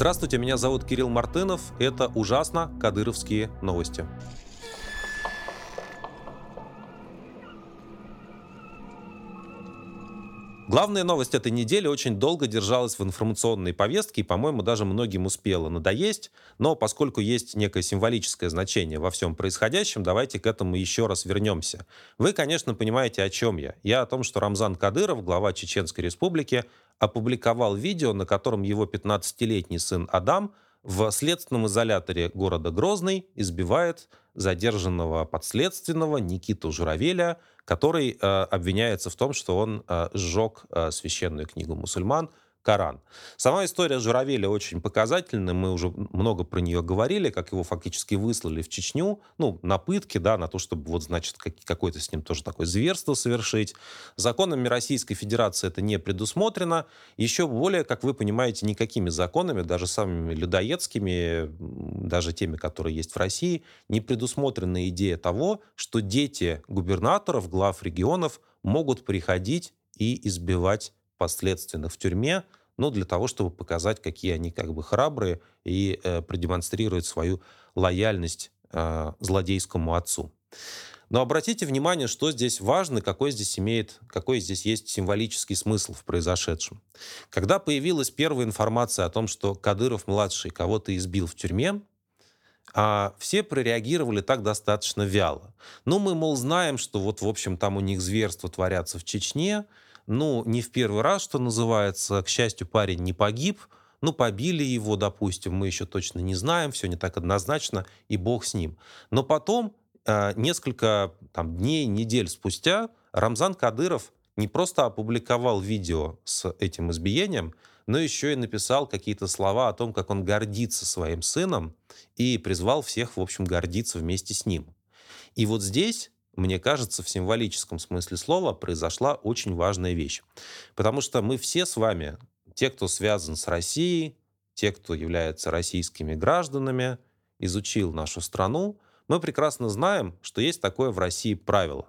Здравствуйте, меня зовут Кирилл Мартынов. Это ужасно кадыровские новости. Главная новость этой недели очень долго держалась в информационной повестке и, по-моему, даже многим успела надоесть. Но поскольку есть некое символическое значение во всем происходящем, давайте к этому еще раз вернемся. Вы, конечно, понимаете, о чем я. Я о том, что Рамзан Кадыров, глава Чеченской Республики, опубликовал видео, на котором его 15-летний сын Адам в следственном изоляторе города Грозный избивает задержанного подследственного Никиту Журавеля, который э, обвиняется в том, что он э, сжег э, священную книгу мусульман Коран. Сама история Журавеля очень показательна, мы уже много про нее говорили, как его фактически выслали в Чечню, ну, на пытки, да, на то, чтобы вот, значит, какое-то с ним тоже такое зверство совершить. Законами Российской Федерации это не предусмотрено. Еще более, как вы понимаете, никакими законами, даже самыми людоедскими, даже теми, которые есть в России, не предусмотрена идея того, что дети губернаторов, глав регионов могут приходить и избивать последственных в тюрьме, ну, для того, чтобы показать, какие они как бы храбрые и э, продемонстрировать свою лояльность э, злодейскому отцу. Но обратите внимание, что здесь важно, какой здесь имеет, какой здесь есть символический смысл в произошедшем. Когда появилась первая информация о том, что Кадыров-младший кого-то избил в тюрьме, а все прореагировали так достаточно вяло. Ну, мы, мол, знаем, что вот, в общем, там у них зверства творятся в Чечне, ну, не в первый раз, что называется. К счастью, парень не погиб. Ну, побили его, допустим, мы еще точно не знаем, все не так однозначно, и бог с ним. Но потом, э, несколько там, дней, недель спустя, Рамзан Кадыров не просто опубликовал видео с этим избиением, но еще и написал какие-то слова о том, как он гордится своим сыном и призвал всех, в общем, гордиться вместе с ним. И вот здесь мне кажется, в символическом смысле слова произошла очень важная вещь. Потому что мы все с вами, те, кто связан с Россией, те, кто является российскими гражданами, изучил нашу страну, мы прекрасно знаем, что есть такое в России правило.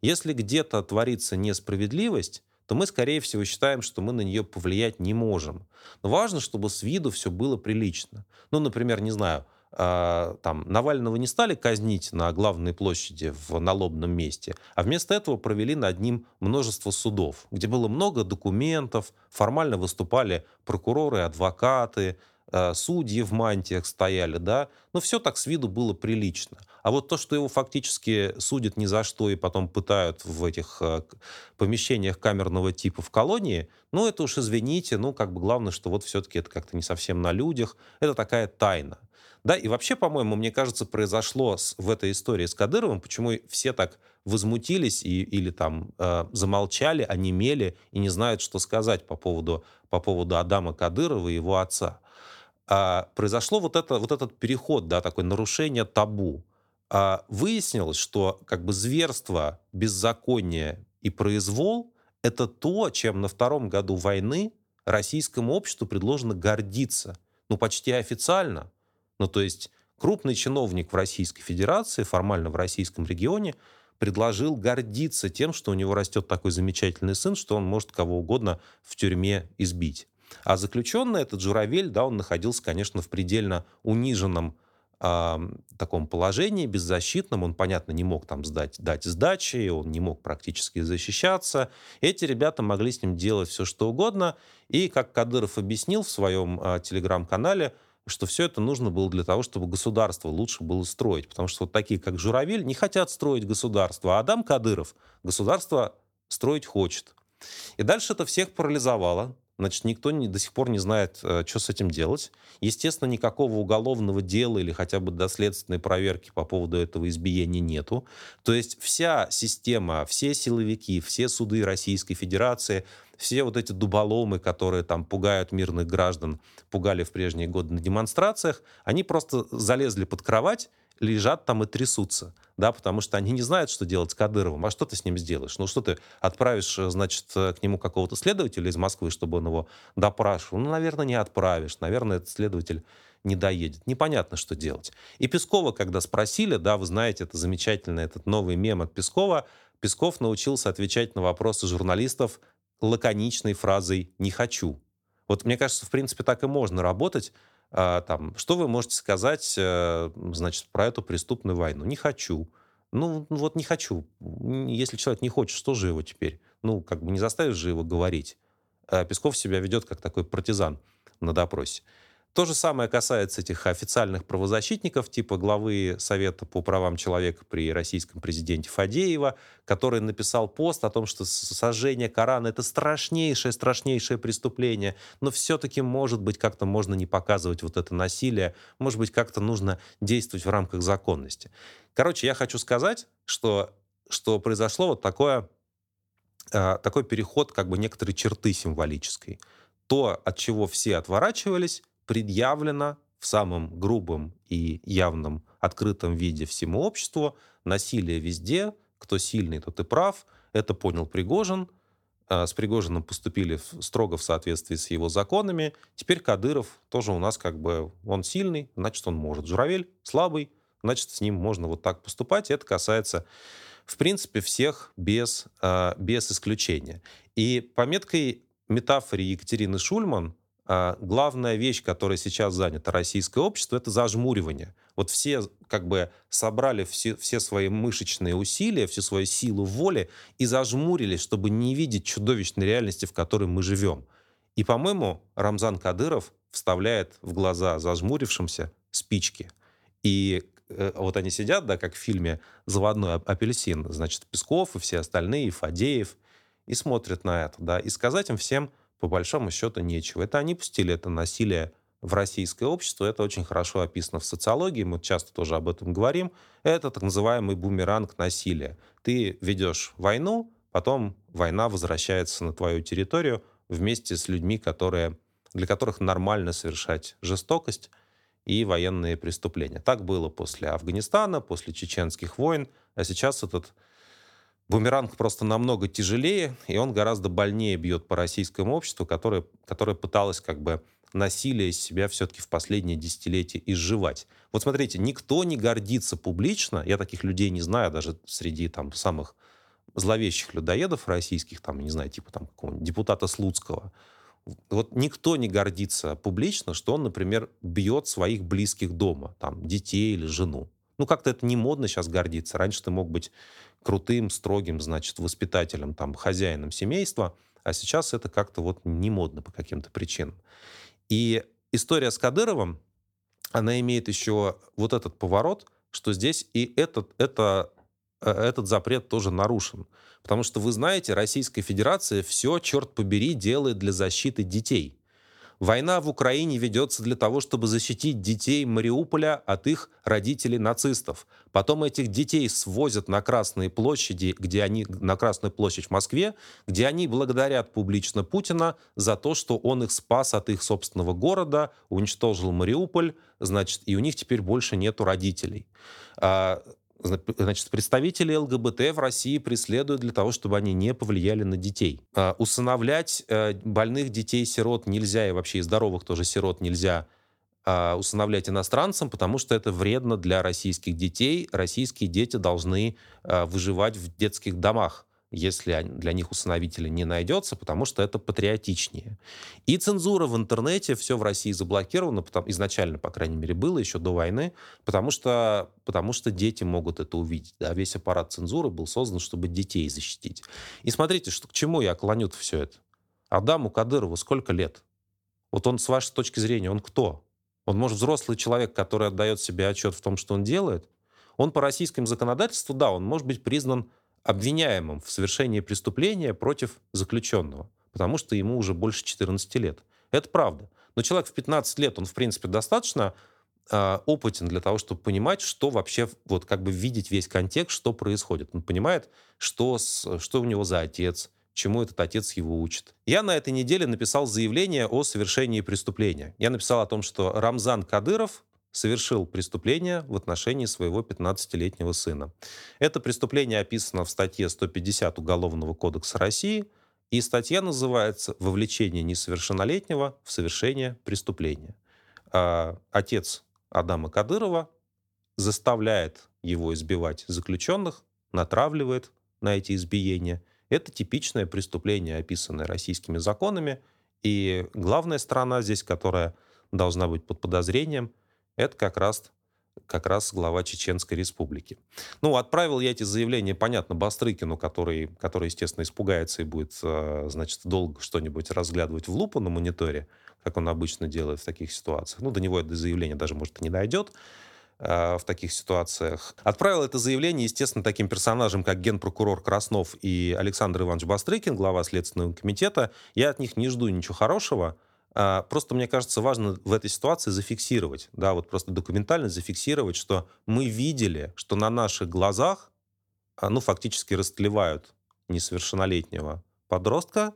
Если где-то творится несправедливость, то мы, скорее всего, считаем, что мы на нее повлиять не можем. Но важно, чтобы с виду все было прилично. Ну, например, не знаю, там, Навального не стали казнить на главной площади в налобном месте, а вместо этого провели над ним множество судов, где было много документов, формально выступали прокуроры, адвокаты, а, судьи в мантиях стояли, да, но все так с виду было прилично. А вот то, что его фактически судят ни за что и потом пытают в этих а, помещениях камерного типа в колонии, ну это уж извините, ну как бы главное, что вот все-таки это как-то не совсем на людях, это такая тайна. Да, и вообще, по-моему, мне кажется, произошло с, в этой истории с Кадыровым, почему все так возмутились и, или там э, замолчали, онемели и не знают, что сказать по поводу, по поводу Адама Кадырова и его отца. А, произошло вот, это, вот этот переход, да, такое нарушение табу. А, выяснилось, что как бы зверство, беззаконие и произвол — это то, чем на втором году войны российскому обществу предложено гордиться. Ну, почти официально — ну, то есть крупный чиновник в Российской Федерации, формально в российском регионе, предложил гордиться тем, что у него растет такой замечательный сын, что он может кого угодно в тюрьме избить. А заключенный, этот Журавель, да, он находился, конечно, в предельно униженном э, таком положении, беззащитном. Он, понятно, не мог там сдать, дать сдачи, он не мог практически защищаться. Эти ребята могли с ним делать все, что угодно. И, как Кадыров объяснил в своем э, телеграм-канале, что все это нужно было для того, чтобы государство лучше было строить. Потому что вот такие, как Журавель, не хотят строить государство. А Адам Кадыров государство строить хочет. И дальше это всех парализовало. Значит, никто не, до сих пор не знает, э, что с этим делать. Естественно, никакого уголовного дела или хотя бы доследственной проверки по поводу этого избиения нету. То есть вся система, все силовики, все суды Российской Федерации, все вот эти дуболомы, которые там пугают мирных граждан, пугали в прежние годы на демонстрациях, они просто залезли под кровать лежат там и трясутся, да, потому что они не знают, что делать с Кадыровым. А что ты с ним сделаешь? Ну, что ты отправишь, э, значит, э, к нему какого-то следователя из Москвы, чтобы он его допрашивал? Ну, наверное, не отправишь. Наверное, этот следователь не доедет. Непонятно, что делать. И Пескова, когда спросили, да, вы знаете, это замечательный этот новый мем от Пескова, Песков научился отвечать на вопросы журналистов лаконичной фразой «не хочу». Вот мне кажется, в принципе, так и можно работать А, там, что вы можете сказать, э, значит, про эту преступную войну? Не хочу. Ну, вот не хочу. Если человек не хочет, что же его теперь? Ну, как бы не заставишь же его говорить. А Песков себя ведет как такой партизан на допросе. То же самое касается этих официальных правозащитников, типа главы Совета по правам человека при российском президенте Фадеева, который написал пост о том, что сожжение Корана — это страшнейшее, страшнейшее преступление, но все-таки, может быть, как-то можно не показывать вот это насилие, может быть, как-то нужно действовать в рамках законности. Короче, я хочу сказать, что, что произошло вот такое, э, такой переход как бы некоторой черты символической. То, от чего все отворачивались, предъявлено в самом грубом и явном открытом виде всему обществу. Насилие везде, кто сильный, тот и прав. Это понял Пригожин. А, с Пригожиным поступили строго в соответствии с его законами. Теперь Кадыров тоже у нас как бы, он сильный, значит, он может. Журавель слабый, значит, с ним можно вот так поступать. Это касается, в принципе, всех без, а, без исключения. И по меткой метафоре Екатерины Шульман, главная вещь, которая сейчас занята российское общество, это зажмуривание. Вот все как бы собрали все, все свои мышечные усилия, всю свою силу воли и зажмурились, чтобы не видеть чудовищной реальности, в которой мы живем. И, по-моему, Рамзан Кадыров вставляет в глаза зажмурившимся спички. И э, вот они сидят, да, как в фильме «Заводной апельсин», значит, Песков и все остальные, и Фадеев, и смотрят на это, да, и сказать им всем – по большому счету нечего. Это они пустили это насилие в российское общество. Это очень хорошо описано в социологии, мы часто тоже об этом говорим. Это так называемый бумеранг насилия. Ты ведешь войну, потом война возвращается на твою территорию вместе с людьми, которые, для которых нормально совершать жестокость и военные преступления. Так было после Афганистана, после чеченских войн, а сейчас этот Бумеранг просто намного тяжелее, и он гораздо больнее бьет по российскому обществу, которое, которое пыталось как бы насилие из себя все-таки в последние десятилетия изживать. Вот смотрите, никто не гордится публично, я таких людей не знаю, даже среди там самых зловещих людоедов российских, там, не знаю, типа там какого-нибудь депутата Слуцкого. Вот никто не гордится публично, что он, например, бьет своих близких дома, там, детей или жену. Ну, как-то это не модно сейчас гордиться. Раньше ты мог быть крутым, строгим, значит, воспитателем, там, хозяином семейства, а сейчас это как-то вот не модно по каким-то причинам. И история с Кадыровым, она имеет еще вот этот поворот, что здесь и этот, это, э, этот запрет тоже нарушен. Потому что вы знаете, Российская Федерация все, черт побери, делает для защиты детей. Война в Украине ведется для того, чтобы защитить детей Мариуполя от их родителей-нацистов. Потом этих детей свозят на Красные площади, где они, на Красную площадь в Москве, где они благодарят публично Путина за то, что он их спас от их собственного города, уничтожил Мариуполь, значит, и у них теперь больше нету родителей. Значит, представители ЛГБТ в России преследуют для того, чтобы они не повлияли на детей. А, усыновлять э, больных детей-сирот нельзя, и вообще и здоровых тоже сирот нельзя а, усыновлять иностранцам, потому что это вредно для российских детей. Российские дети должны а, выживать в детских домах если для них усыновителя не найдется, потому что это патриотичнее. И цензура в интернете, все в России заблокировано, потому, изначально, по крайней мере, было еще до войны, потому что, потому что дети могут это увидеть. Да? Весь аппарат цензуры был создан, чтобы детей защитить. И смотрите, что, к чему я клоню все это. Адаму Кадырову сколько лет? Вот он, с вашей точки зрения, он кто? Он, может, взрослый человек, который отдает себе отчет в том, что он делает? Он по российскому законодательству, да, он может быть признан обвиняемым в совершении преступления против заключенного, потому что ему уже больше 14 лет. Это правда. Но человек в 15 лет, он, в принципе, достаточно э, опытен для того, чтобы понимать, что вообще, вот как бы видеть весь контекст, что происходит. Он понимает, что, с, что у него за отец, чему этот отец его учит. Я на этой неделе написал заявление о совершении преступления. Я написал о том, что Рамзан Кадыров совершил преступление в отношении своего 15-летнего сына. Это преступление описано в статье 150 Уголовного кодекса России, и статья называется «Вовлечение несовершеннолетнего в совершение преступления». А, отец Адама Кадырова заставляет его избивать заключенных, натравливает на эти избиения. Это типичное преступление, описанное российскими законами. И главная сторона здесь, которая должна быть под подозрением, это как раз как раз глава Чеченской Республики. Ну, отправил я эти заявления, понятно, Бастрыкину, который, который естественно, испугается и будет, э, значит, долго что-нибудь разглядывать в лупу на мониторе, как он обычно делает в таких ситуациях. Ну, до него это заявление даже, может, и не дойдет э, в таких ситуациях. Отправил это заявление, естественно, таким персонажам, как генпрокурор Краснов и Александр Иванович Бастрыкин, глава Следственного комитета. Я от них не жду ничего хорошего, просто, мне кажется, важно в этой ситуации зафиксировать, да, вот просто документально зафиксировать, что мы видели, что на наших глазах, а, ну, фактически растлевают несовершеннолетнего подростка,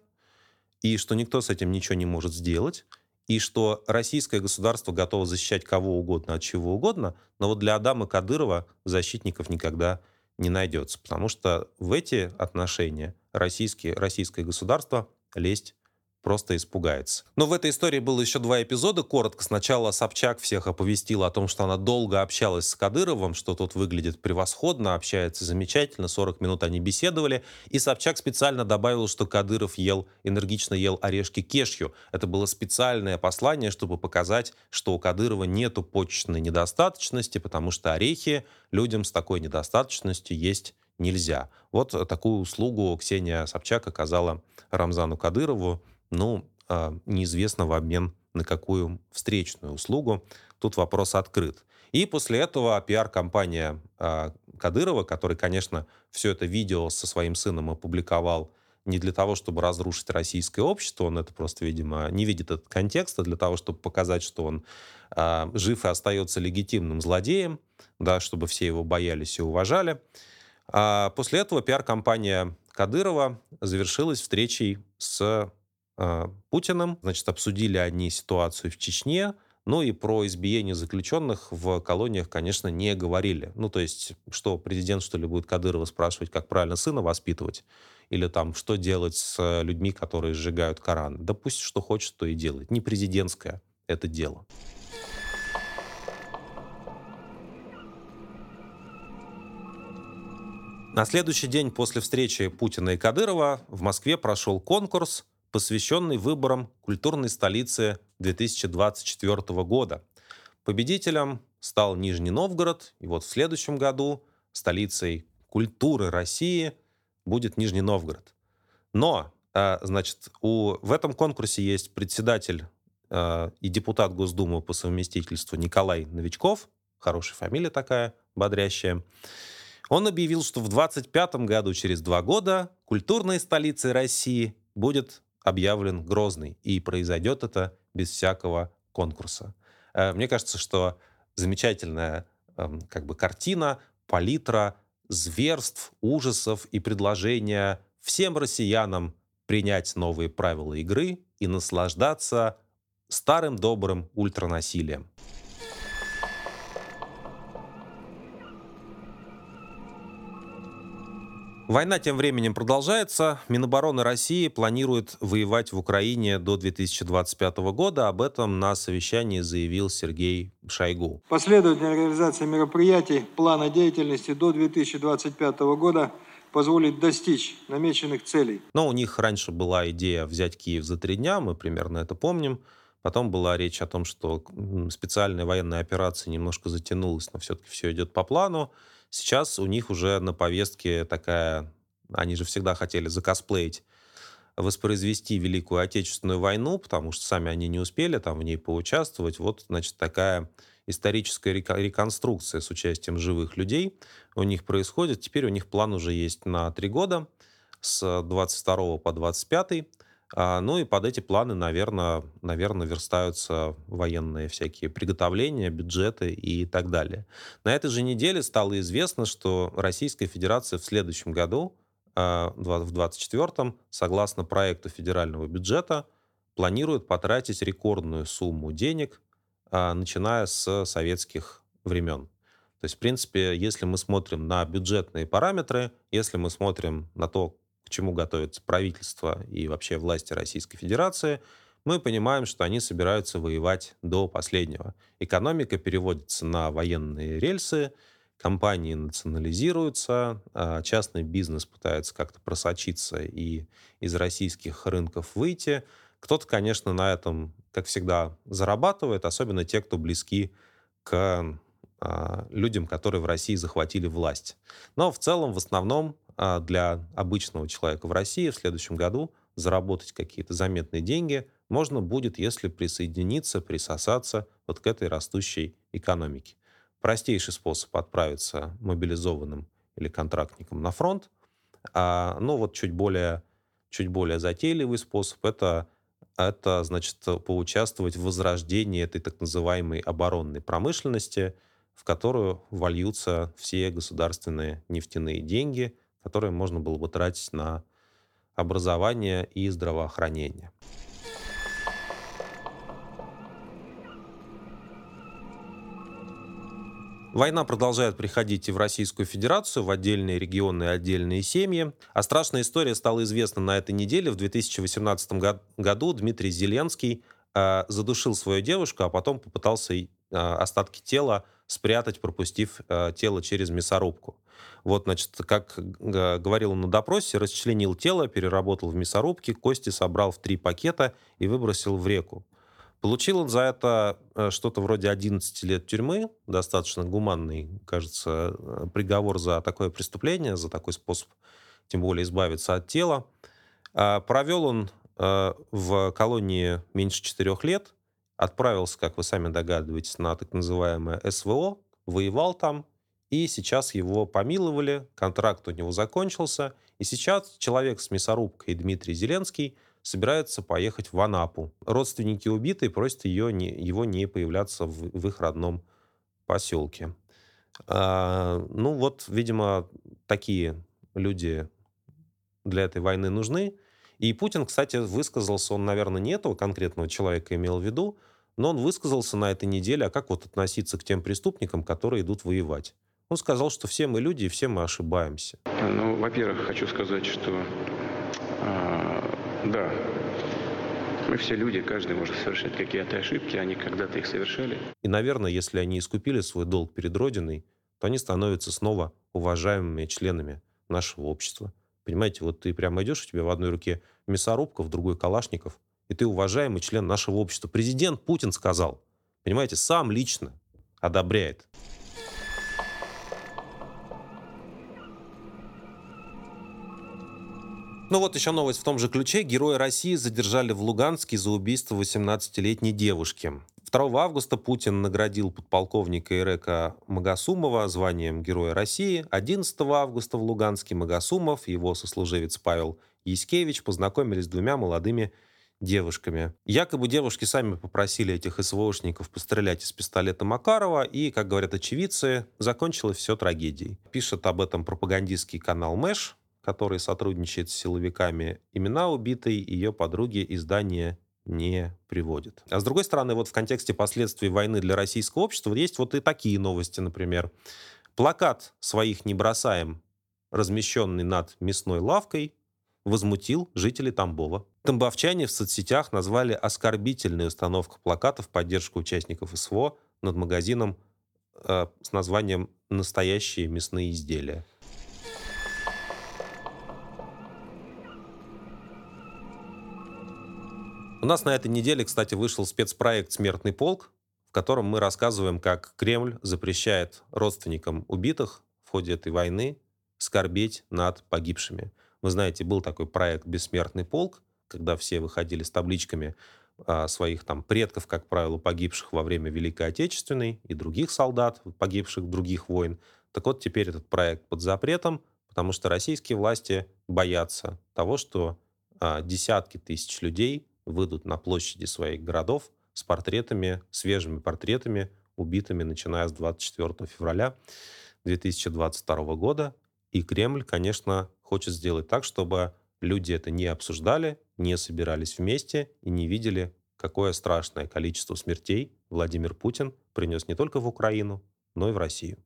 и что никто с этим ничего не может сделать, и что российское государство готово защищать кого угодно от чего угодно, но вот для Адама Кадырова защитников никогда не найдется, потому что в эти отношения российские, российское государство лезть просто испугается. Но в этой истории было еще два эпизода. Коротко сначала Собчак всех оповестила о том, что она долго общалась с Кадыровым, что тот выглядит превосходно, общается замечательно, 40 минут они беседовали. И Собчак специально добавил, что Кадыров ел, энергично ел орешки кешью. Это было специальное послание, чтобы показать, что у Кадырова нету почечной недостаточности, потому что орехи людям с такой недостаточностью есть нельзя. Вот такую услугу Ксения Собчак оказала Рамзану Кадырову ну, а, неизвестно в обмен на какую встречную услугу. Тут вопрос открыт. И после этого пиар-компания э, Кадырова, который, конечно, все это видео со своим сыном опубликовал не для того, чтобы разрушить российское общество, он это просто, видимо, не видит этот контекст, а для того, чтобы показать, что он э, жив и остается легитимным злодеем, да, чтобы все его боялись и уважали. А после этого пиар-компания Кадырова завершилась встречей с а, Путиным. Значит, обсудили они ситуацию в Чечне, ну и про избиение заключенных в колониях, конечно, не говорили. Ну, то есть, что президент, что ли, будет Кадырова спрашивать, как правильно сына воспитывать? Или там, что делать с людьми, которые сжигают Коран? Да пусть что хочет, то и делает. Не президентское это дело. На следующий день после встречи Путина и Кадырова в Москве прошел конкурс посвященный выборам культурной столицы 2024 года. Победителем стал Нижний Новгород, и вот в следующем году столицей культуры России будет Нижний Новгород. Но, э, значит, у, в этом конкурсе есть председатель э, и депутат Госдумы по совместительству Николай Новичков, хорошая фамилия такая, бодрящая. Он объявил, что в 2025 году, через два года, культурной столицей России будет объявлен Грозный, и произойдет это без всякого конкурса. Э, мне кажется, что замечательная эм, как бы картина, палитра зверств, ужасов и предложения всем россиянам принять новые правила игры и наслаждаться старым добрым ультранасилием. Война тем временем продолжается. Минобороны России планирует воевать в Украине до 2025 года. Об этом на совещании заявил Сергей Шойгу. Последовательная реализация мероприятий плана деятельности до 2025 года позволит достичь намеченных целей. Но у них раньше была идея взять Киев за три дня, мы примерно это помним. Потом была речь о том, что специальная военная операция немножко затянулась, но все-таки все идет по плану. Сейчас у них уже на повестке такая... Они же всегда хотели закосплеить воспроизвести Великую Отечественную войну, потому что сами они не успели там в ней поучаствовать. Вот, значит, такая историческая реконструкция с участием живых людей у них происходит. Теперь у них план уже есть на три года, с 22 по 25. А, ну и под эти планы, наверное, наверное, верстаются военные всякие приготовления, бюджеты и так далее. На этой же неделе стало известно, что Российская Федерация в следующем году, а, в 2024, согласно проекту федерального бюджета, планирует потратить рекордную сумму денег, а, начиная с советских времен. То есть, в принципе, если мы смотрим на бюджетные параметры, если мы смотрим на то, к чему готовится правительство и вообще власти Российской Федерации, мы понимаем, что они собираются воевать до последнего. Экономика переводится на военные рельсы, компании национализируются, а частный бизнес пытается как-то просочиться и из российских рынков выйти. Кто-то, конечно, на этом, как всегда, зарабатывает, особенно те, кто близки к а, людям, которые в России захватили власть. Но в целом, в основном, а, для обычного человека в России в следующем году заработать какие-то заметные деньги можно будет, если присоединиться, присосаться вот к этой растущей экономике. Простейший способ отправиться мобилизованным или контрактником на фронт, а, ну вот чуть более, чуть более затейливый способ это это значит поучаствовать в возрождении этой так называемой оборонной промышленности, в которую вольются все государственные нефтяные деньги, которые можно было бы тратить на образование и здравоохранение. Война продолжает приходить и в Российскую Федерацию, в отдельные регионы и отдельные семьи. А страшная история стала известна на этой неделе. В 2018 году Дмитрий Зеленский э, задушил свою девушку, а потом попытался э, остатки тела спрятать, пропустив э, тело через мясорубку. Вот, значит, как говорил он на допросе, расчленил тело, переработал в мясорубке, кости собрал в три пакета и выбросил в реку. Получил он за это э, что-то вроде 11 лет тюрьмы, достаточно гуманный, кажется, э, приговор за такое преступление, за такой способ, тем более, избавиться от тела. А провел он э, в колонии меньше 4 лет, отправился, как вы сами догадываетесь, на так называемое СВО, воевал там, и сейчас его помиловали, контракт у него закончился, и сейчас человек с мясорубкой Дмитрий Зеленский собирается поехать в Анапу. Родственники убитой просят ее не, его не появляться в, в их родном поселке. А, ну вот, видимо, такие люди для этой войны нужны. И Путин, кстати, высказался, он, наверное, не этого конкретного человека имел в виду, но он высказался на этой неделе, а как вот относиться к тем преступникам, которые идут воевать. Он сказал, что все мы люди и все мы ошибаемся. Ну, во-первых, хочу сказать, что э, да, мы все люди, каждый может совершать какие-то ошибки, они когда-то их совершали. И, наверное, если они искупили свой долг перед Родиной, то они становятся снова уважаемыми членами нашего общества. Понимаете, вот ты прямо идешь, у тебя в одной руке мясорубка, в другой калашников, и ты уважаемый член нашего общества. Президент Путин сказал, понимаете, сам лично одобряет. Ну вот еще новость в том же ключе. Героя России задержали в Луганске за убийство 18-летней девушки. 2 августа Путин наградил подполковника Ирека Магасумова званием Героя России. 11 августа в Луганске Магасумов его сослуживец Павел Яскевич познакомились с двумя молодыми девушками. Якобы девушки сами попросили этих СВОшников пострелять из пистолета Макарова, и, как говорят очевидцы, закончилось все трагедией. Пишет об этом пропагандистский канал Мэш, который сотрудничает с силовиками, имена убитой ее подруги издание не приводит. А с другой стороны, вот в контексте последствий войны для российского общества есть вот и такие новости, например. Плакат «Своих не бросаем», размещенный над мясной лавкой, возмутил жителей Тамбова. Тамбовчане в соцсетях назвали оскорбительной установку плаката в поддержку участников СВО над магазином э, с названием «Настоящие мясные изделия». У нас на этой неделе, кстати, вышел спецпроект «Смертный полк», в котором мы рассказываем, как Кремль запрещает родственникам убитых в ходе этой войны скорбеть над погибшими. Вы знаете, был такой проект «Бессмертный полк», когда все выходили с табличками а, своих там предков, как правило, погибших во время Великой Отечественной и других солдат, погибших в других войн. Так вот, теперь этот проект под запретом, потому что российские власти боятся того, что а, десятки тысяч людей выйдут на площади своих городов с портретами, свежими портретами, убитыми, начиная с 24 февраля 2022 года. И Кремль, конечно, хочет сделать так, чтобы люди это не обсуждали, не собирались вместе и не видели, какое страшное количество смертей Владимир Путин принес не только в Украину, но и в Россию.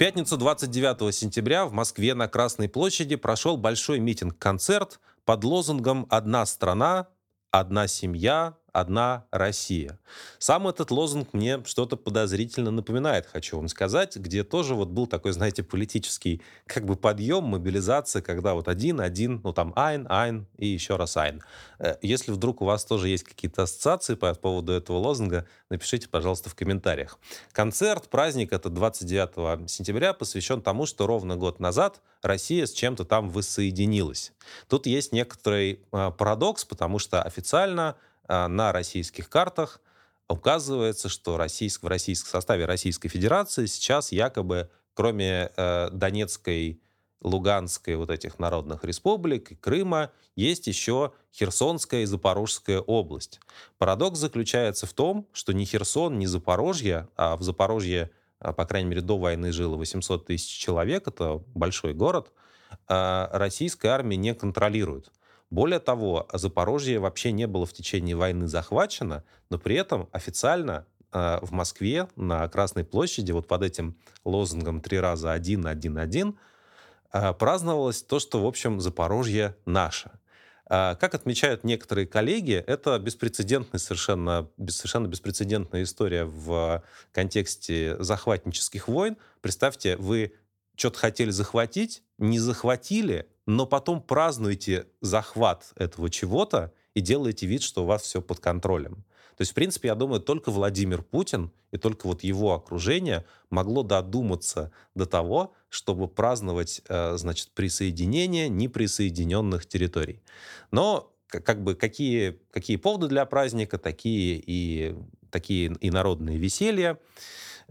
Пятницу 29 сентября в Москве на Красной площади прошел большой митинг-концерт под лозунгом «Одна страна, одна семья, одна Россия. Сам этот лозунг мне что-то подозрительно напоминает, хочу вам сказать, где тоже вот был такой, знаете, политический как бы подъем, мобилизация, когда вот один, один, ну там айн, айн и еще раз айн. Э, если вдруг у вас тоже есть какие-то ассоциации по поводу этого лозунга, напишите, пожалуйста, в комментариях. Концерт, праздник, это 29 сентября, посвящен тому, что ровно год назад Россия с чем-то там воссоединилась. Тут есть некоторый э, парадокс, потому что официально а, на российских картах указывается, что российск, в российском составе Российской Федерации сейчас якобы, кроме э, Донецкой, Луганской вот этих народных республик и Крыма, есть еще Херсонская и Запорожская область. Парадокс заключается в том, что ни Херсон, ни Запорожье, а в Запорожье, а, по крайней мере, до войны жило 800 тысяч человек, это большой город, а, российская армия не контролирует. Более того, Запорожье вообще не было в течение войны захвачено, но при этом официально э, в Москве на Красной площади вот под этим лозунгом «Три раза один, один, один» э, праздновалось то, что, в общем, Запорожье наше. Э, как отмечают некоторые коллеги, это беспрецедентная совершенно, совершенно беспрецедентная история в контексте захватнических войн. Представьте, вы что-то хотели захватить, не захватили, но потом празднуете захват этого чего-то и делаете вид, что у вас все под контролем. То есть, в принципе, я думаю, только Владимир Путин и только вот его окружение могло додуматься до того, чтобы праздновать, э, значит, присоединение неприсоединенных территорий. Но как бы какие, какие поводы для праздника, такие и, такие и народные веселья.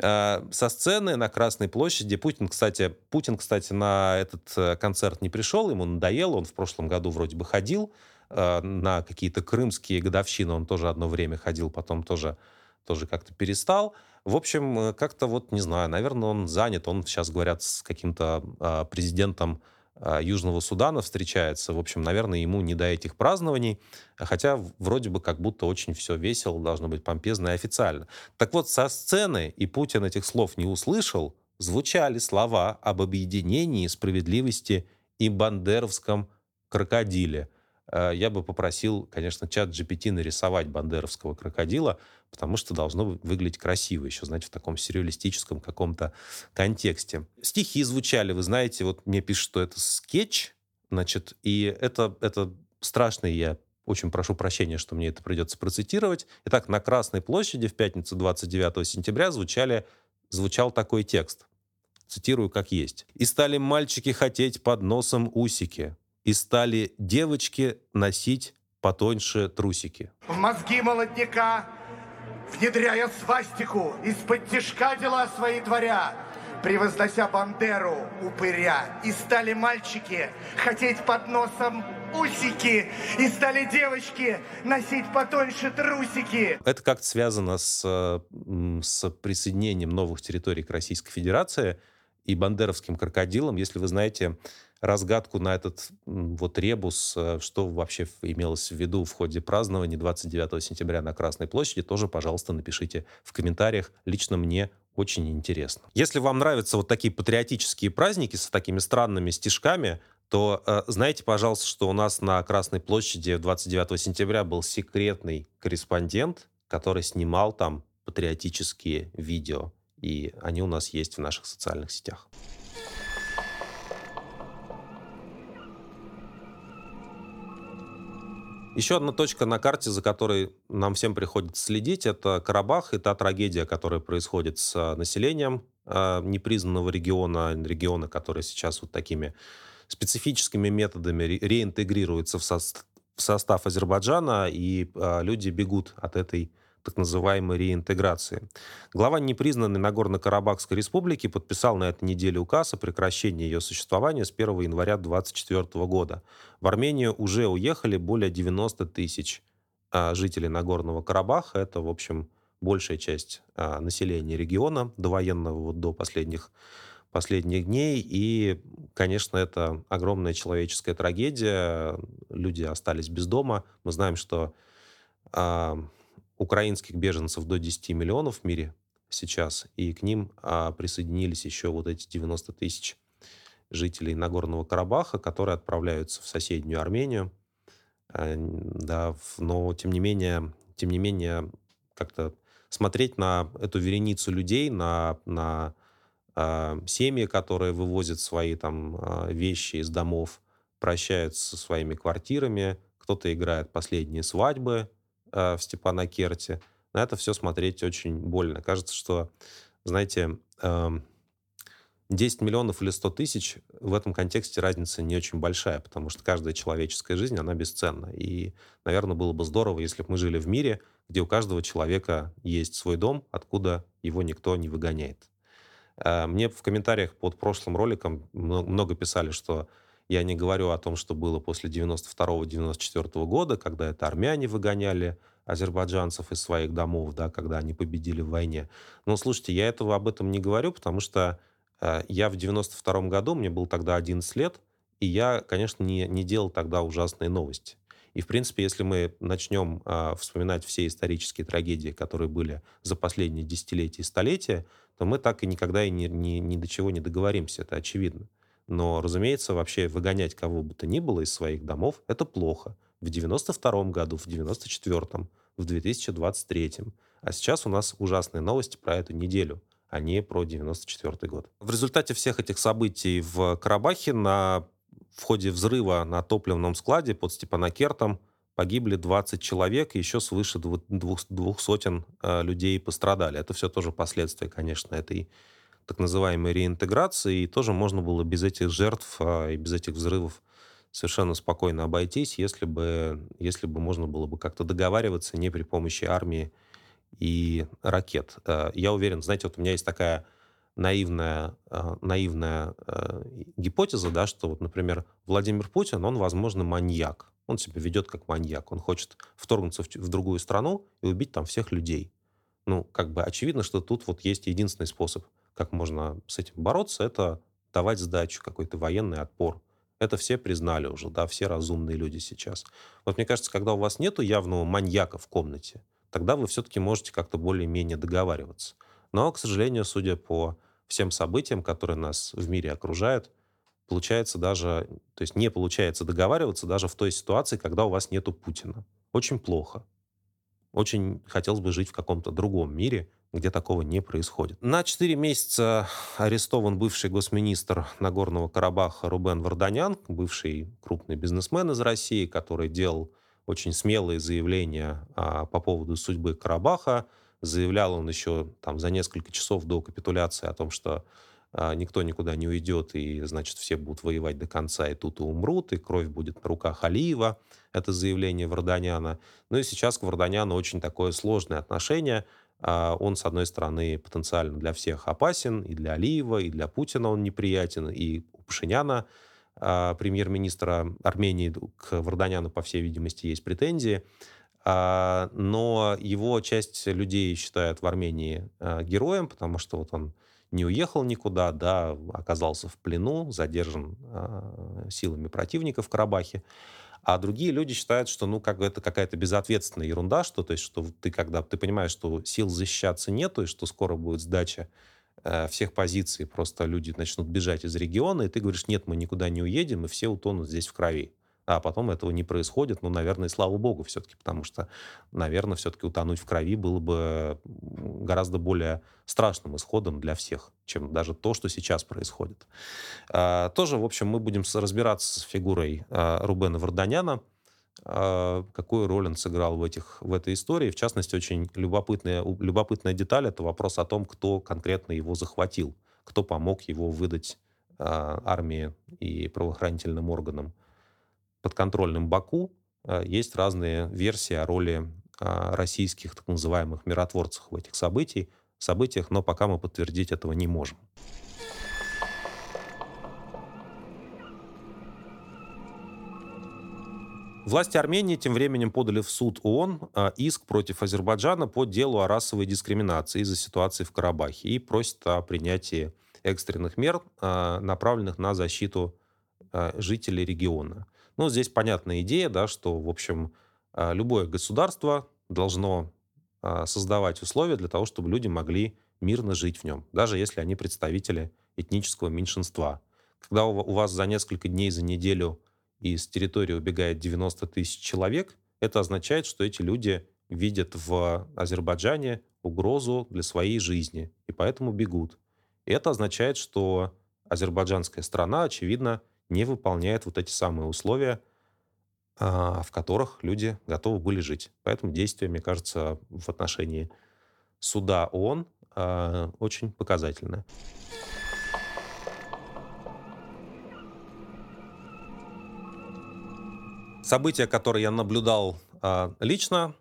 Э, со сцены на Красной площади Путин, кстати, Путин, кстати, на этот э, концерт не пришел, ему надоело, он в прошлом году вроде бы ходил э, на какие-то крымские годовщины, он тоже одно время ходил, потом тоже тоже как-то перестал. В общем, как-то вот, не знаю, наверное, он занят. Он сейчас, говорят, с каким-то президентом Южного Судана встречается. В общем, наверное, ему не до этих празднований, хотя вроде бы как будто очень все весело, должно быть помпезно и официально. Так вот, со сцены, и Путин этих слов не услышал, звучали слова об объединении, справедливости и бандеровском крокодиле – я бы попросил, конечно, чат GPT нарисовать бандеровского крокодила, потому что должно выглядеть красиво еще, знаете, в таком сюрреалистическом каком-то контексте. Стихи звучали, вы знаете, вот мне пишут, что это скетч, значит, и это, это страшно, я очень прошу прощения, что мне это придется процитировать. Итак, на Красной площади в пятницу 29 сентября звучали, звучал такой текст. Цитирую как есть. «И стали мальчики хотеть под носом усики, и стали девочки носить потоньше трусики. В мозги молодняка, внедряя свастику, из-под тяжка дела свои творя, превознося Бандеру упыря. И стали мальчики хотеть под носом усики, и стали девочки носить потоньше трусики. Это как-то связано с, с присоединением новых территорий к Российской Федерации и бандеровским крокодилом. Если вы знаете, разгадку на этот вот ребус, э, что вообще имелось в виду в ходе празднования 29 сентября на Красной площади, тоже, пожалуйста, напишите в комментариях. Лично мне очень интересно. Если вам нравятся вот такие патриотические праздники с такими странными стишками, то э, знаете, пожалуйста, что у нас на Красной площади 29 сентября был секретный корреспондент, который снимал там патриотические видео. И они у нас есть в наших социальных сетях. Еще одна точка на карте, за которой нам всем приходится следить, это Карабах и та трагедия, которая происходит с а, населением э, непризнанного региона, региона, который сейчас вот такими специфическими методами ре реинтегрируется в, со в состав Азербайджана, и э, люди бегут от этой так называемой реинтеграции. Глава непризнанной Нагорно-Карабахской республики подписал на этой неделе указ о прекращении ее существования с 1 января 2024 года. В Армению уже уехали более 90 тысяч а, жителей Нагорного Карабаха. Это, в общем, большая часть а, населения региона до военного, вот до последних последних дней. И, конечно, это огромная человеческая трагедия. Люди остались без дома. Мы знаем, что а, украинских беженцев до 10 миллионов в мире сейчас, и к ним а, присоединились еще вот эти 90 тысяч жителей Нагорного Карабаха, которые отправляются в соседнюю Армению. А, да, но, тем не менее, тем не менее, как-то смотреть на эту вереницу людей, на, на э, семьи, которые вывозят свои там э, вещи из домов, прощаются со своими квартирами, кто-то играет последние свадьбы э, в Степанакерте. На это все смотреть очень больно. Кажется, что, знаете, э, эм, 10 миллионов или 100 тысяч, в этом контексте разница не очень большая, потому что каждая человеческая жизнь, она бесценна. И, наверное, было бы здорово, если бы мы жили в мире, где у каждого человека есть свой дом, откуда его никто не выгоняет. Э, мне в комментариях под прошлым роликом много писали, что я не говорю о том, что было после 92-94 года, когда это армяне выгоняли азербайджанцев из своих домов, да, когда они победили в войне. Но слушайте, я этого об этом не говорю, потому что Э, я в 92 году, мне было тогда 11 лет, и я, конечно, не, не делал тогда ужасные новости. И, в принципе, если мы начнем э, вспоминать все исторические трагедии, которые были за последние десятилетия и столетия, то мы так и никогда и ни, ни, ни до чего не договоримся, это очевидно. Но, разумеется, вообще выгонять кого бы то ни было из своих домов – это плохо. В 92 году, в 94 в 2023 А сейчас у нас ужасные новости про эту неделю – а не про 94 год. В результате всех этих событий в Карабахе на в ходе взрыва на топливном складе под Степанакертом погибли 20 человек, и еще свыше двух, двух сотен э, людей пострадали. Это все тоже последствия, конечно, этой так называемой реинтеграции, и тоже можно было без этих жертв э, и без этих взрывов совершенно спокойно обойтись, если бы, если бы можно было бы как-то договариваться не при помощи армии и ракет. Э, я уверен, знаете, вот у меня есть такая наивная, э, наивная э, гипотеза, да, что вот, например, Владимир Путин, он, возможно, маньяк. Он себя ведет как маньяк. Он хочет вторгнуться в другую страну и убить там всех людей. Ну, как бы очевидно, что тут вот есть единственный способ, как можно с этим бороться, это давать сдачу, какой-то военный отпор. Это все признали уже, да, все разумные люди сейчас. Вот мне кажется, когда у вас нету явного маньяка в комнате, тогда вы все-таки можете как-то более-менее договариваться. Но, к сожалению, судя по всем событиям, которые нас в мире окружают, получается даже, то есть не получается договариваться даже в той ситуации, когда у вас нету Путина. Очень плохо. Очень хотелось бы жить в каком-то другом мире, где такого не происходит. На 4 месяца арестован бывший госминистр Нагорного Карабаха Рубен Варданян, бывший крупный бизнесмен из России, который делал очень смелые заявления а, по поводу судьбы Карабаха. Заявлял он еще там, за несколько часов до капитуляции о том, что никто никуда не уйдет, и, значит, все будут воевать до конца, и тут и умрут, и кровь будет на руках Алиева. Это заявление Варданяна. Ну и сейчас к Варданяну очень такое сложное отношение. А, он, с одной стороны, потенциально для всех опасен, и для Алиева, и для Путина он неприятен, и у Пашиняна а, премьер-министра Армении к Варданяну, по всей видимости, есть претензии. А, но его часть людей считает в Армении а, героем, потому что вот он не уехал никуда, да, оказался в плену, задержан силами противника в Карабахе. А другие люди считают, что ну как это какая-то безответственная ерунда, что то есть что ты когда ты понимаешь, что сил защищаться нету и что скоро будет сдача Э, всех позиций, просто люди начнут бежать из региона, и ты говоришь, нет, мы никуда не уедем, и все утонут здесь в крови. А потом этого не происходит, ну, наверное, слава богу все-таки, потому что, наверное, все-таки утонуть в крови было бы гораздо более страшным исходом для всех, чем даже то, что сейчас происходит. А, тоже, в общем, мы будем разбираться с фигурой а, Рубена Варданяна, а, какую роль он сыграл в, этих, в этой истории. В частности, очень любопытная, любопытная деталь — это вопрос о том, кто конкретно его захватил, кто помог его выдать а, армии и правоохранительным органам подконтрольным Баку. А, есть разные версии о роли российских так называемых миротворцев в этих событиях, событиях, но пока мы подтвердить этого не можем. Власти Армении тем временем подали в суд ООН а, иск против Азербайджана по делу о расовой дискриминации из-за ситуации в Карабахе и просят о принятии экстренных мер, а, направленных на защиту а, жителей региона. Ну, здесь понятная идея, да, что, в общем, любое государство должно создавать условия для того, чтобы люди могли мирно жить в нем, даже если они представители этнического меньшинства. Когда у вас за несколько дней, за неделю и с территории убегает 90 тысяч человек, это означает, что эти люди видят в Азербайджане угрозу для своей жизни, и поэтому бегут. И это означает, что азербайджанская страна, очевидно, не выполняет вот эти самые условия, а, в которых люди готовы были жить. Поэтому действие, мне кажется, в отношении суда ООН а, очень показательное. Событие, которое я наблюдал а, лично,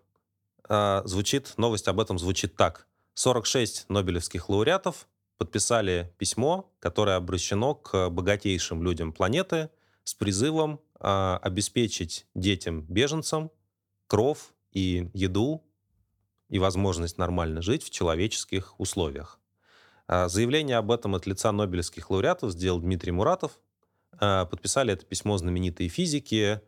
звучит, новость об этом звучит так. 46 нобелевских лауреатов подписали письмо, которое обращено к богатейшим людям планеты с призывом э, обеспечить детям-беженцам кров и еду и возможность нормально жить в человеческих условиях. Э, заявление об этом от лица нобелевских лауреатов сделал Дмитрий Муратов. Э, подписали это письмо знаменитые физики,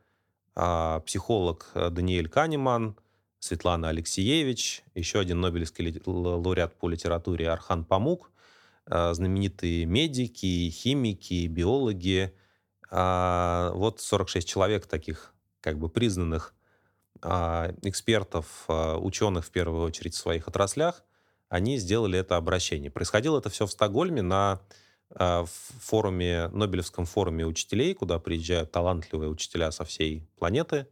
э, психолог Даниэль Канеман, Светлана Алексеевич, еще один нобелевский лауреат по литературе Архан Памук а, знаменитые медики, химики, биологи. А, вот 46 человек таких как бы признанных а, экспертов, ученых в первую очередь в своих отраслях, они сделали это обращение. Происходило это все в Стокгольме на форуме, Нобелевском форуме учителей, куда приезжают талантливые учителя со всей планеты.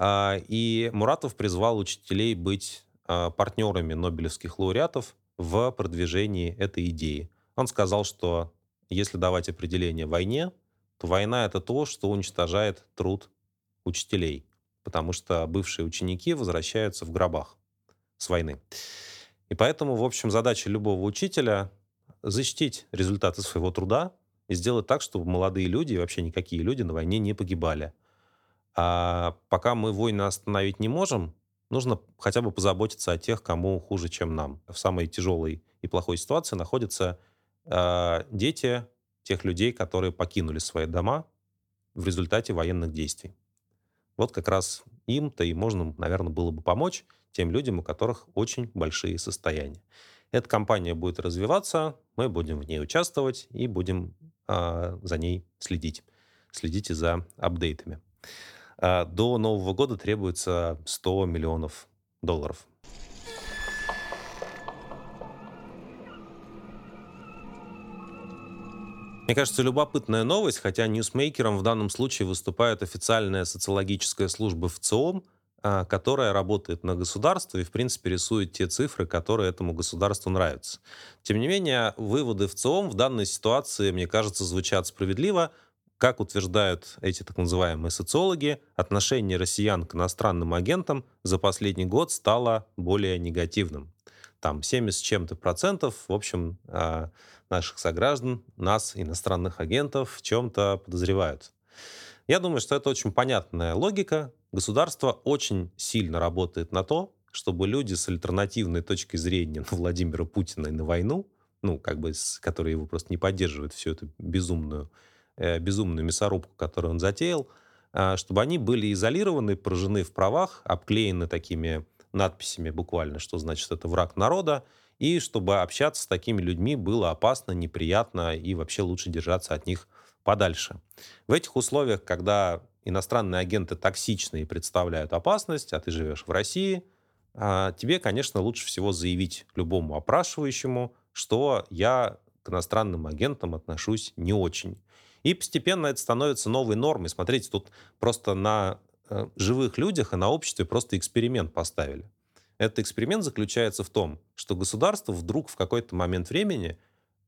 И Муратов призвал учителей быть партнерами нобелевских лауреатов в продвижении этой идеи. Он сказал, что если давать определение войне, то война — это то, что уничтожает труд учителей, потому что бывшие ученики возвращаются в гробах с войны. И поэтому, в общем, задача любого учителя — защитить результаты своего труда и сделать так, чтобы молодые люди и вообще никакие люди на войне не погибали. А пока мы войны остановить не можем, нужно хотя бы позаботиться о тех, кому хуже, чем нам. В самой тяжелой и плохой ситуации находятся э, дети тех людей, которые покинули свои дома в результате военных действий. Вот как раз им-то и можно, наверное, было бы помочь тем людям, у которых очень большие состояния. Эта компания будет развиваться, мы будем в ней участвовать и будем э, за ней следить. Следите за апдейтами. А, до Нового года требуется 100 миллионов долларов. Мне кажется, любопытная новость, хотя ньюсмейкером в данном случае выступает официальная социологическая служба в ЦИОМ, а, которая работает на государство и, в принципе, рисует те цифры, которые этому государству нравятся. Тем не менее, выводы в ЦИОМ в данной ситуации, мне кажется, звучат справедливо, как утверждают эти так называемые социологи, отношение россиян к иностранным агентам за последний год стало более негативным. Там 70 с чем-то процентов, в общем, а, наших сограждан, нас, иностранных агентов, в чем-то подозревают. Я думаю, что это очень понятная логика. Государство очень сильно работает на то, чтобы люди с альтернативной точки зрения на Владимира Путина и на войну, ну, как бы, которые его просто не поддерживают, всю эту безумную безумную мясорубку, которую он затеял, а, чтобы они были изолированы, поражены в правах, обклеены такими надписями буквально, что значит это враг народа, и чтобы общаться с такими людьми было опасно, неприятно, и вообще лучше держаться от них подальше. В этих условиях, когда иностранные агенты токсичны и представляют опасность, а ты живешь в России, а, тебе, конечно, лучше всего заявить любому опрашивающему, что я к иностранным агентам отношусь не очень. И постепенно это становится новой нормой. Смотрите, тут просто на э, живых людях и на обществе просто эксперимент поставили. Этот эксперимент заключается в том, что государство вдруг в какой-то момент времени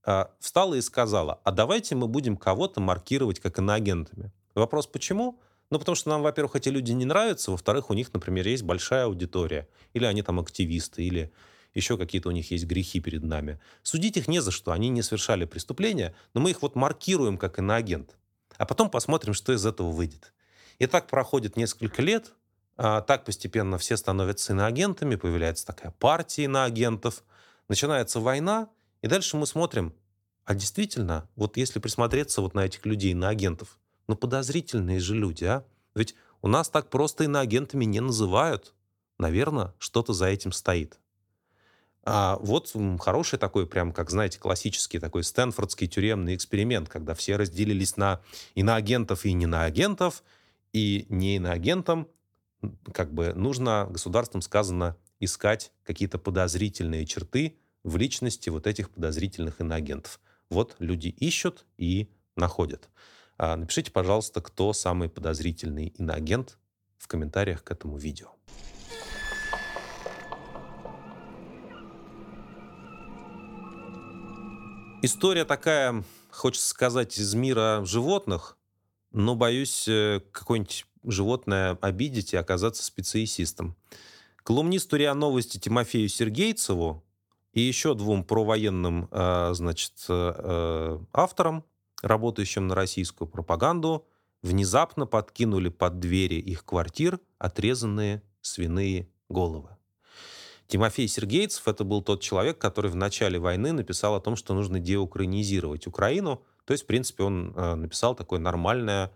э, встало и сказало, а давайте мы будем кого-то маркировать как иноагентами. Вопрос почему? Ну, потому что нам, во-первых, эти люди не нравятся, во-вторых, у них, например, есть большая аудитория, или они там активисты, или еще какие-то у них есть грехи перед нами. Судить их не за что, они не совершали преступления, но мы их вот маркируем как иноагент. А потом посмотрим, что из этого выйдет. И так проходит несколько лет, а так постепенно все становятся иноагентами, появляется такая партия иноагентов, начинается война, и дальше мы смотрим, а действительно, вот если присмотреться вот на этих людей, на агентов, ну подозрительные же люди, а? Ведь у нас так просто иноагентами не называют. Наверное, что-то за этим стоит. А вот хороший такой, прям, как знаете, классический такой стэнфордский тюремный эксперимент, когда все разделились на иноагентов и не на агентов, и не иноагентам как бы нужно, государством сказано, искать какие-то подозрительные черты в личности вот этих подозрительных иноагентов. Вот люди ищут и находят. А, напишите, пожалуйста, кто самый подозрительный иноагент в комментариях к этому видео. История такая, хочется сказать, из мира животных, но боюсь э, какое-нибудь животное обидеть и оказаться специалистом. Колумнисту РИА Новости Тимофею Сергейцеву и еще двум провоенным э, значит, э, авторам, работающим на российскую пропаганду, внезапно подкинули под двери их квартир отрезанные свиные головы. Тимофей Сергейцев — это был тот человек, который в начале войны написал о том, что нужно деукраинизировать Украину. То есть, в принципе, он э, написал такое нормальное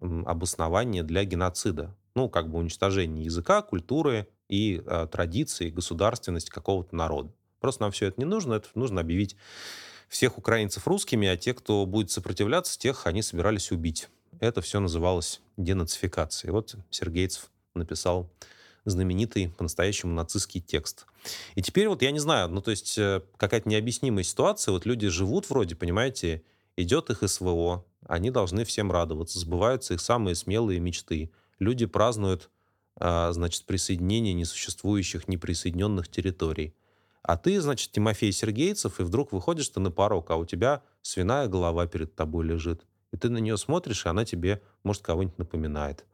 обоснование для геноцида. Ну, как бы уничтожение языка, культуры и э, традиций, государственности какого-то народа. Просто нам все это не нужно. Это нужно объявить всех украинцев русскими, а те, кто будет сопротивляться, тех они собирались убить. Это все называлось денацификацией. Вот Сергейцев написал знаменитый по-настоящему нацистский текст. И теперь вот я не знаю, ну то есть э, какая-то необъяснимая ситуация, вот люди живут вроде, понимаете, идет их СВО, они должны всем радоваться, сбываются их самые смелые мечты. Люди празднуют, а, значит, присоединение несуществующих, неприсоединенных территорий. А ты, значит, Тимофей Сергейцев, и вдруг выходишь ты на порог, а у тебя свиная голова перед тобой лежит. И ты на нее смотришь, и она тебе, может, кого-нибудь напоминает.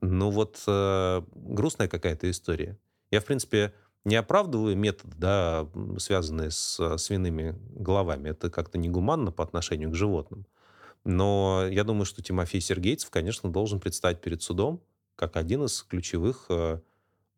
Ну вот э, грустная какая-то история. Я, в принципе, не оправдываю метод, да, связанный с э, свиными головами. Это как-то негуманно по отношению к животным. Но я думаю, что Тимофей Сергейцев, конечно, должен предстать перед судом как один из ключевых э,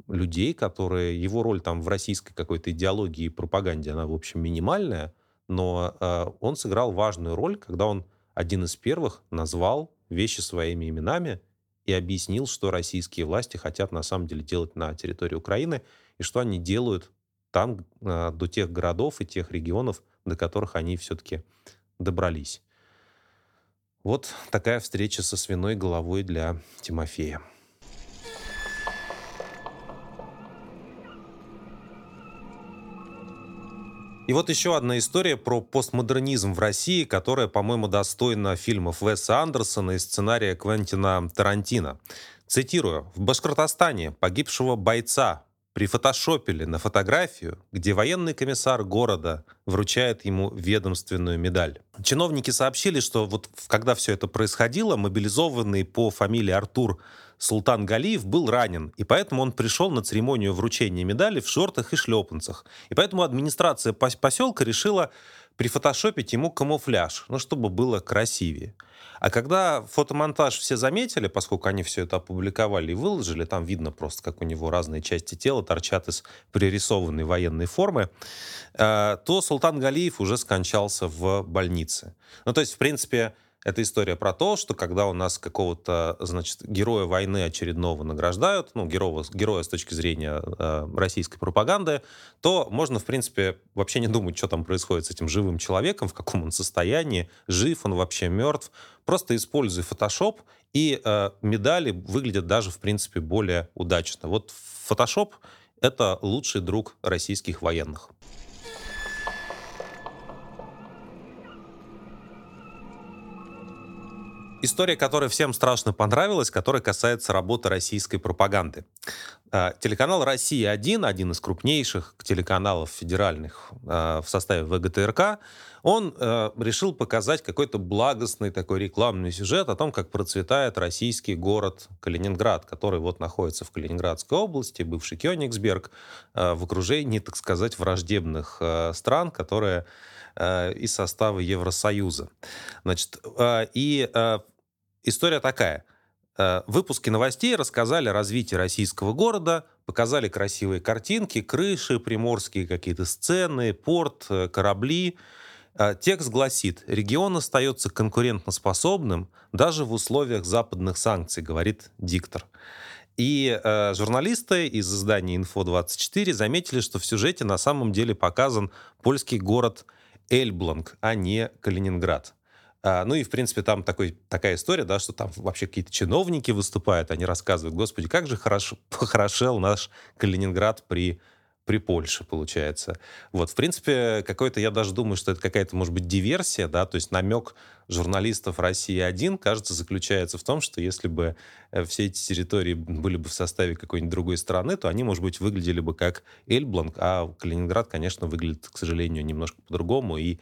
людей, которые... Его роль там в российской какой-то идеологии и пропаганде, она, в общем, минимальная, но э, он сыграл важную роль, когда он один из первых назвал вещи своими именами и объяснил, что российские власти хотят на самом деле делать на территории Украины и что они делают там э, до тех городов и тех регионов, до которых они все-таки добрались. Вот такая встреча со свиной головой для Тимофея. И вот еще одна история про постмодернизм в России, которая, по-моему, достойна фильмов Веса Андерсона и сценария Квентина Тарантино. Цитирую. «В Башкортостане погибшего бойца прифотошопили на фотографию, где военный комиссар города вручает ему ведомственную медаль. Чиновники сообщили, что вот когда все это происходило, мобилизованный по фамилии Артур Султан Галиев был ранен, и поэтому он пришел на церемонию вручения медали в шортах и шлепанцах. И поэтому администрация поселка решила прифотошопить ему камуфляж, ну, чтобы было красивее. А когда фотомонтаж все заметили, поскольку они все это опубликовали и выложили, там видно просто, как у него разные части тела торчат из пририсованной военной формы, э, то Султан Галиев уже скончался в больнице. Ну, то есть, в принципе, это история про то, что когда у нас какого-то, значит, героя войны очередного награждают, ну, героя, героя с точки зрения э, российской пропаганды, то можно, в принципе, вообще не думать, что там происходит с этим живым человеком, в каком он состоянии, жив он вообще, мертв. Просто используй Photoshop, и э, медали выглядят даже, в принципе, более удачно. Вот Photoshop — это лучший друг российских военных. История, которая всем страшно понравилась, которая касается работы российской пропаганды. А, телеканал «Россия-1», один из крупнейших телеканалов федеральных а, в составе ВГТРК, он а, решил показать какой-то благостный такой рекламный сюжет о том, как процветает российский город Калининград, который вот находится в Калининградской области, бывший Кёнигсберг, в окружении, так сказать, враждебных стран, которые из состава Евросоюза. Значит, и история такая. Э, выпуски новостей рассказали о развитии российского города, показали красивые картинки, крыши, приморские какие-то сцены, порт, э, корабли. Э, текст гласит, регион остается конкурентоспособным даже в условиях западных санкций, говорит диктор. И э, журналисты из издания «Инфо-24» заметили, что в сюжете на самом деле показан польский город Эльбланг, а не Калининград. А, ну и, в принципе, там такой, такая история, да, что там вообще какие-то чиновники выступают, они рассказывают, господи, как же хорошо, похорошел наш Калининград при при Польше, получается. Вот, в принципе, какой-то, я даже думаю, что это какая-то, может быть, диверсия, да, то есть намек журналистов России-1, кажется, заключается в том, что если бы э, все эти территории были бы в составе какой-нибудь другой страны, то они, может быть, выглядели бы как Эльбланк, а Калининград, конечно, выглядит, к сожалению, немножко по-другому, и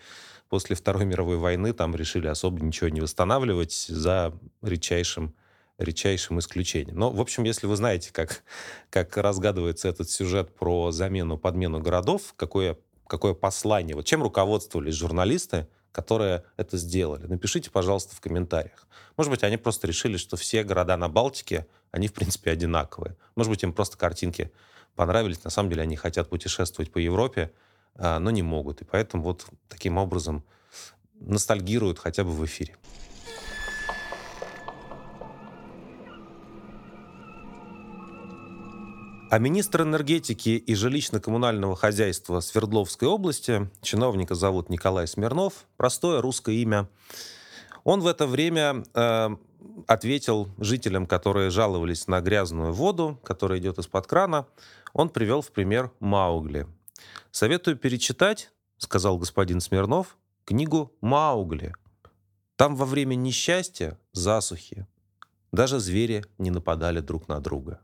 после Второй мировой войны там решили особо ничего не восстанавливать за редчайшим редчайшим исключением. Но, в общем, если вы знаете, как, как разгадывается этот сюжет про замену, подмену городов, какое, какое послание, вот чем руководствовались журналисты, которые это сделали, напишите, пожалуйста, в комментариях. Может быть, они просто решили, что все города на Балтике, они, в принципе, одинаковые. Может быть, им просто картинки понравились. На самом деле, они хотят путешествовать по Европе, но не могут. И поэтому вот таким образом ностальгируют хотя бы в эфире. А министр энергетики и жилищно-коммунального хозяйства Свердловской области, чиновника зовут Николай Смирнов, простое русское имя, он в это время э, ответил жителям, которые жаловались на грязную воду, которая идет из-под крана, он привел в пример Маугли. «Советую перечитать, — сказал господин Смирнов, — книгу Маугли. Там во время несчастья, засухи, даже звери не нападали друг на друга».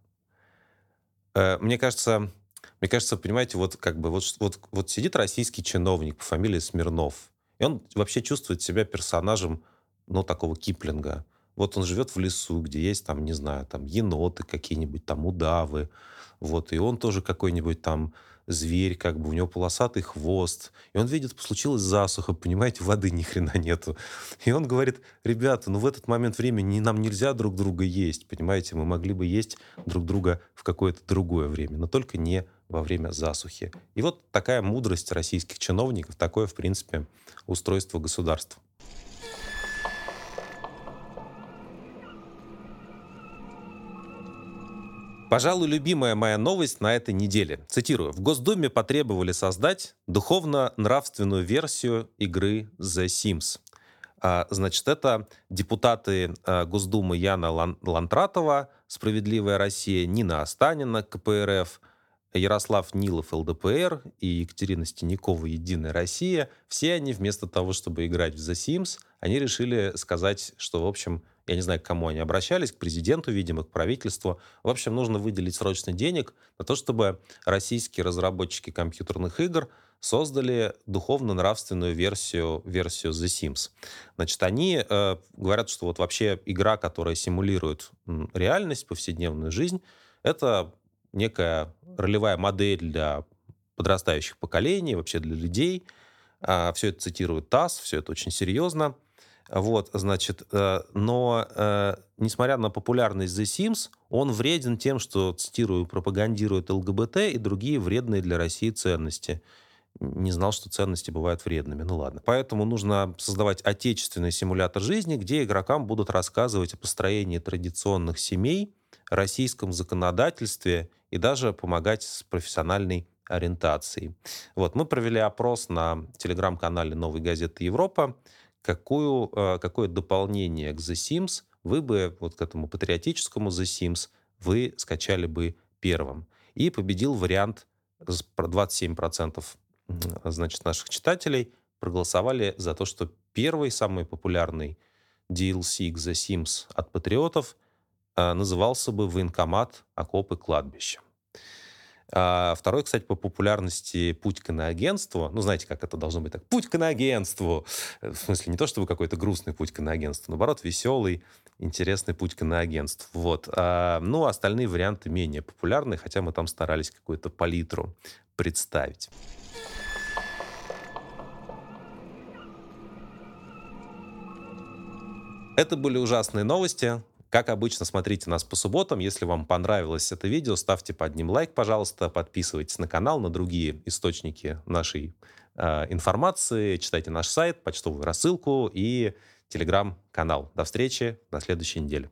Э, мне кажется, мне кажется, понимаете, вот как бы вот, вот, вот сидит российский чиновник по фамилии Смирнов, и он вообще чувствует себя персонажем, ну, такого Киплинга. Вот он живет в лесу, где есть там, не знаю, там еноты какие-нибудь, там удавы, вот, и он тоже какой-нибудь там зверь, как бы у него полосатый хвост. И он видит, случилась засуха, понимаете, воды ни хрена нету. И он говорит, ребята, ну в этот момент времени нам нельзя друг друга есть, понимаете, мы могли бы есть друг друга в какое-то другое время, но только не во время засухи. И вот такая мудрость российских чиновников, такое, в принципе, устройство государства. Пожалуй, любимая моя новость на этой неделе. Цитирую. В Госдуме потребовали создать духовно-нравственную версию игры The Sims. А, значит, это депутаты а, Госдумы Яна Лантратова, «Справедливая Россия», Нина Останина, КПРФ, Ярослав Нилов, ЛДПР и Екатерина Стенякова, «Единая Россия». Все они вместо того, чтобы играть в The Sims, они решили сказать, что, в общем, я не знаю, к кому они обращались, к президенту, видимо, к правительству. В общем, нужно выделить срочно денег на то, чтобы российские разработчики компьютерных игр создали духовно-нравственную версию, версию The Sims. Значит, они э, говорят, что вот вообще игра, которая симулирует реальность, повседневную жизнь, это некая ролевая модель для подрастающих поколений, вообще для людей. А, все это цитирует ТАСС, все это очень серьезно. Вот, значит, э, но э, несмотря на популярность The Sims, он вреден тем, что, цитирую, пропагандирует ЛГБТ и другие вредные для России ценности. Не знал, что ценности бывают вредными. Ну ладно. Поэтому нужно создавать отечественный симулятор жизни, где игрокам будут рассказывать о построении традиционных семей, российском законодательстве и даже помогать с профессиональной ориентацией. Вот, мы провели опрос на телеграм-канале «Новой газеты Европа» какую, э, какое дополнение к The Sims вы бы, вот к этому патриотическому The Sims, вы скачали бы первым. И победил вариант, 27% значит, наших читателей проголосовали за то, что первый, самый популярный DLC к The Sims от патриотов э, назывался бы «Военкомат. Окопы. Кладбища». А второй, кстати, по популярности «Путь к иноагентству». Ну, знаете, как это должно быть так? «Путь к иноагентству». Э, в смысле, не то чтобы какой-то грустный путь к иноагентству, наоборот, веселый, интересный путь к иноагентству. Вот. А, ну, остальные варианты менее популярны, хотя мы там старались какую-то палитру представить. Это были ужасные новости. Как обычно, смотрите нас по субботам. Если вам понравилось это видео, ставьте под ним лайк, пожалуйста, подписывайтесь на канал, на другие источники нашей э, информации, читайте наш сайт, почтовую рассылку и телеграм-канал. До встречи на следующей неделе.